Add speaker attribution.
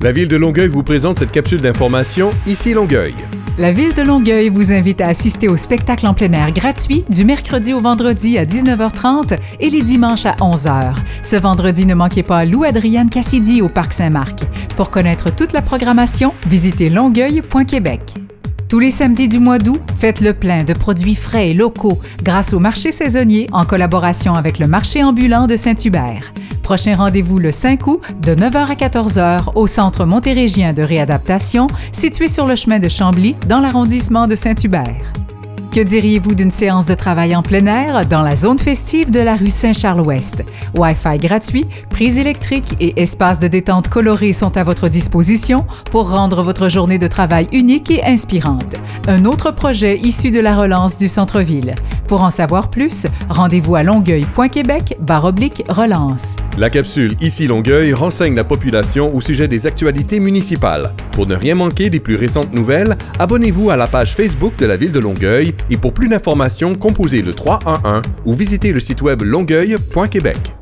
Speaker 1: La ville de Longueuil vous présente cette capsule d'information Ici Longueuil.
Speaker 2: La ville de Longueuil vous invite à assister au spectacle en plein air gratuit du mercredi au vendredi à 19h30 et les dimanches à 11h. Ce vendredi, ne manquez pas Lou Adrienne Cassidy au Parc Saint-Marc. Pour connaître toute la programmation, visitez longueuil.québec. Tous les samedis du mois d'août, faites le plein de produits frais et locaux grâce au marché saisonnier en collaboration avec le marché ambulant de Saint-Hubert. Prochain rendez-vous le 5 août de 9h à 14h au Centre montérégien de réadaptation situé sur le chemin de Chambly dans l'arrondissement de Saint-Hubert. Que diriez-vous d'une séance de travail en plein air dans la zone festive de la rue Saint-Charles-Ouest? Wi-Fi gratuit, prise électrique et espaces de détente colorés sont à votre disposition pour rendre votre journée de travail unique et inspirante. Un autre projet issu de la relance du centre-ville. Pour en savoir plus, rendez-vous à longueuil.québec oblique relance.
Speaker 1: La capsule Ici Longueuil renseigne la population au sujet des actualités municipales. Pour ne rien manquer des plus récentes nouvelles, abonnez-vous à la page Facebook de la ville de Longueuil et pour plus d'informations, composez le 311 ou visitez le site web longueuil.québec.